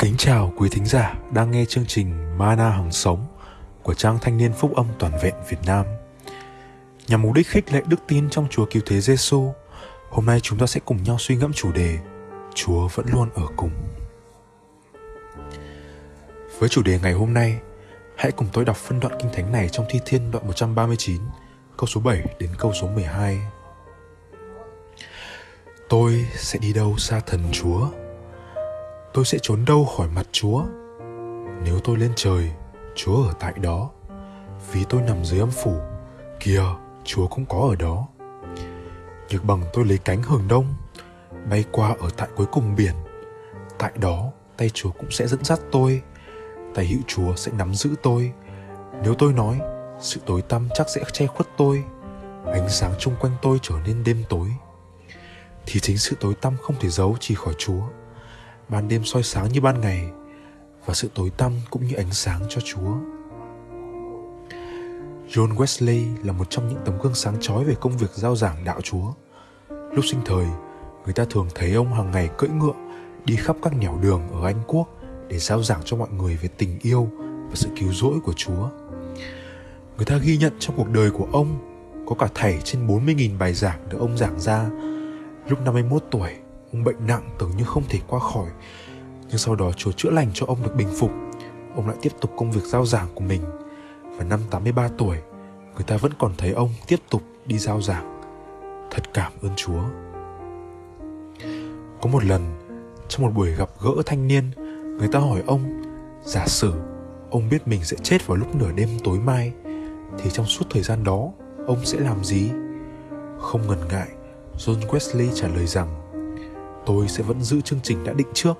Kính chào quý thính giả đang nghe chương trình Mana Hằng Sống của trang thanh niên phúc âm toàn vẹn Việt Nam. Nhằm mục đích khích lệ đức tin trong Chúa Cứu Thế Giêsu, hôm nay chúng ta sẽ cùng nhau suy ngẫm chủ đề Chúa vẫn luôn ở cùng. Với chủ đề ngày hôm nay, hãy cùng tôi đọc phân đoạn kinh thánh này trong Thi Thiên đoạn 139, câu số 7 đến câu số 12. Tôi sẽ đi đâu xa thần Chúa? Tôi sẽ trốn đâu khỏi mặt chúa. Nếu tôi lên trời, chúa ở tại đó. Vì tôi nằm dưới âm phủ, kìa, chúa cũng có ở đó. Nhược bằng tôi lấy cánh hưởng đông, bay qua ở tại cuối cùng biển. Tại đó, tay chúa cũng sẽ dẫn dắt tôi. Tay hữu chúa sẽ nắm giữ tôi. Nếu tôi nói, sự tối tăm chắc sẽ che khuất tôi. Ánh sáng chung quanh tôi trở nên đêm tối. Thì chính sự tối tăm không thể giấu chỉ khỏi chúa ban đêm soi sáng như ban ngày và sự tối tăm cũng như ánh sáng cho Chúa. John Wesley là một trong những tấm gương sáng chói về công việc giao giảng đạo Chúa. Lúc sinh thời, người ta thường thấy ông hàng ngày cưỡi ngựa đi khắp các nẻo đường ở Anh Quốc để giao giảng cho mọi người về tình yêu và sự cứu rỗi của Chúa. Người ta ghi nhận trong cuộc đời của ông có cả thảy trên 40.000 bài giảng được ông giảng ra. Lúc 51 tuổi, Ông bệnh nặng tưởng như không thể qua khỏi. Nhưng sau đó Chúa chữa lành cho ông được bình phục. Ông lại tiếp tục công việc giao giảng của mình. Và năm 83 tuổi, Người ta vẫn còn thấy ông tiếp tục đi giao giảng. Thật cảm ơn Chúa. Có một lần, Trong một buổi gặp gỡ thanh niên, Người ta hỏi ông, Giả sử ông biết mình sẽ chết vào lúc nửa đêm tối mai, Thì trong suốt thời gian đó, Ông sẽ làm gì? Không ngần ngại, John Wesley trả lời rằng tôi sẽ vẫn giữ chương trình đã định trước,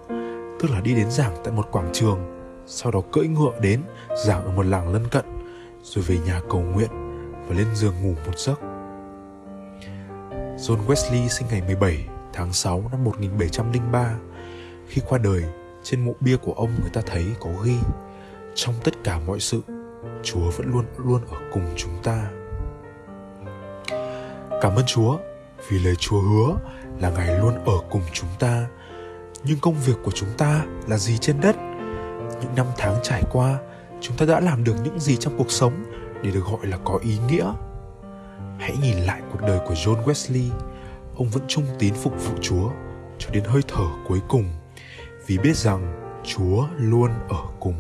tức là đi đến giảng tại một quảng trường, sau đó cưỡi ngựa đến giảng ở một làng lân cận, rồi về nhà cầu nguyện và lên giường ngủ một giấc John Wesley sinh ngày 17 tháng 6 năm 1703 khi qua đời, trên mộ bia của ông người ta thấy có ghi, trong tất cả mọi sự, Chúa vẫn luôn luôn ở cùng chúng ta. Cảm ơn Chúa vì lời Chúa hứa là Ngài luôn ở cùng chúng ta. Nhưng công việc của chúng ta là gì trên đất? Những năm tháng trải qua, chúng ta đã làm được những gì trong cuộc sống để được gọi là có ý nghĩa? Hãy nhìn lại cuộc đời của John Wesley. Ông vẫn trung tín phục vụ Chúa cho đến hơi thở cuối cùng vì biết rằng Chúa luôn ở cùng.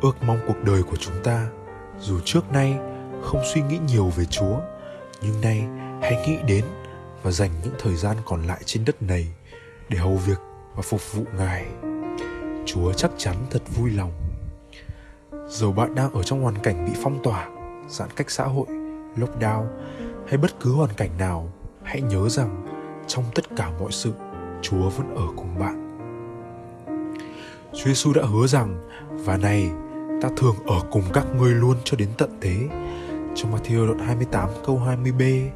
Ước mong cuộc đời của chúng ta dù trước nay không suy nghĩ nhiều về Chúa, nhưng nay hãy nghĩ đến và dành những thời gian còn lại trên đất này để hầu việc và phục vụ Ngài. Chúa chắc chắn thật vui lòng. Dù bạn đang ở trong hoàn cảnh bị phong tỏa, giãn cách xã hội, lockdown hay bất cứ hoàn cảnh nào, hãy nhớ rằng trong tất cả mọi sự, Chúa vẫn ở cùng bạn. Chúa Giêsu đã hứa rằng và này ta thường ở cùng các ngươi luôn cho đến tận thế. Trong Matthew đoạn 28 câu 20b.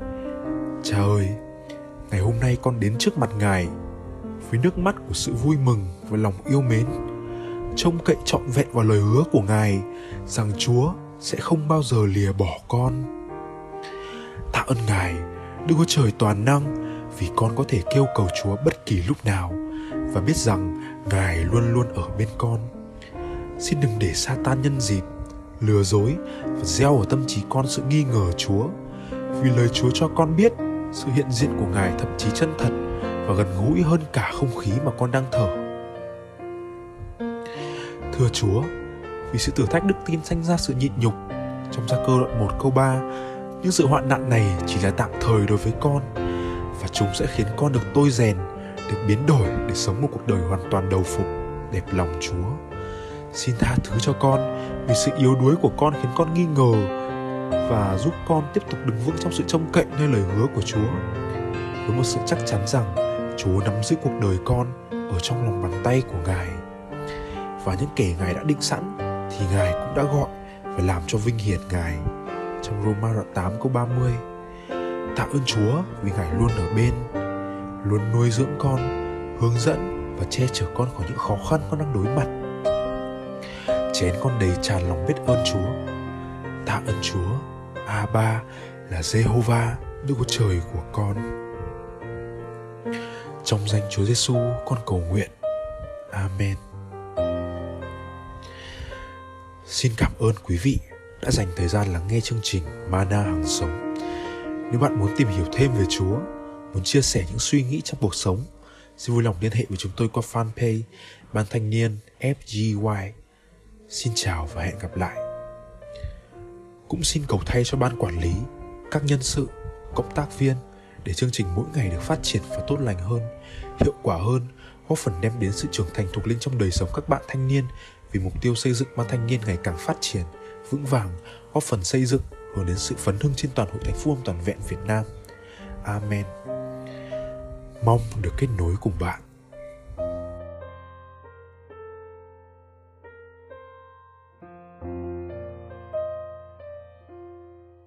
Cha ơi, ngày hôm nay con đến trước mặt ngài, với nước mắt của sự vui mừng và lòng yêu mến. Trông cậy trọn vẹn vào lời hứa của ngài rằng chúa sẽ không bao giờ lìa bỏ con. Tạ ơn ngài, đức chúa trời toàn năng, vì con có thể kêu cầu chúa bất kỳ lúc nào và biết rằng ngài luôn luôn ở bên con. Xin đừng để sa tan nhân dịp, lừa dối và gieo ở tâm trí con sự nghi ngờ chúa, vì lời chúa cho con biết sự hiện diện của ngài thậm chí chân thật và gần gũi hơn cả không khí mà con đang thở thưa chúa, vì sự thử thách đức tin sanh ra sự nhịn nhục trong gia cơ đoạn 1 câu 3 nhưng sự hoạn nạn này chỉ là tạm thời đối với con và chúng sẽ khiến con được tôi rèn, được biến đổi để sống một cuộc đời hoàn toàn đầu phục, đẹp lòng chúa. Xin tha thứ cho con vì sự yếu đuối của con khiến con nghi ngờ và giúp con tiếp tục đứng vững trong sự trông cậy nơi lời hứa của Chúa. Với một sự chắc chắn rằng Chúa nắm giữ cuộc đời con ở trong lòng bàn tay của Ngài. Và những kẻ Ngài đã định sẵn thì Ngài cũng đã gọi và làm cho vinh hiển Ngài. Trong Roma đoạn 8 câu 30 Tạ ơn Chúa vì Ngài luôn ở bên, luôn nuôi dưỡng con, hướng dẫn và che chở con khỏi những khó khăn con đang đối mặt. Chén con đầy tràn lòng biết ơn Chúa tạ ơn Chúa Abba là Jehovah Đức Chúa Trời của con. Trong danh Chúa Giêsu con cầu nguyện. Amen. Xin cảm ơn quý vị đã dành thời gian lắng nghe chương trình Mana Hằng Sống. Nếu bạn muốn tìm hiểu thêm về Chúa, muốn chia sẻ những suy nghĩ trong cuộc sống, xin vui lòng liên hệ với chúng tôi qua fanpage Ban Thanh niên FGY. Xin chào và hẹn gặp lại. Cũng xin cầu thay cho ban quản lý, các nhân sự, cộng tác viên để chương trình mỗi ngày được phát triển và tốt lành hơn, hiệu quả hơn, góp phần đem đến sự trưởng thành thuộc linh trong đời sống các bạn thanh niên vì mục tiêu xây dựng ban thanh niên ngày càng phát triển, vững vàng, góp phần xây dựng hướng đến sự phấn hưng trên toàn hội thánh phu âm toàn vẹn Việt Nam. Amen. Mong được kết nối cùng bạn.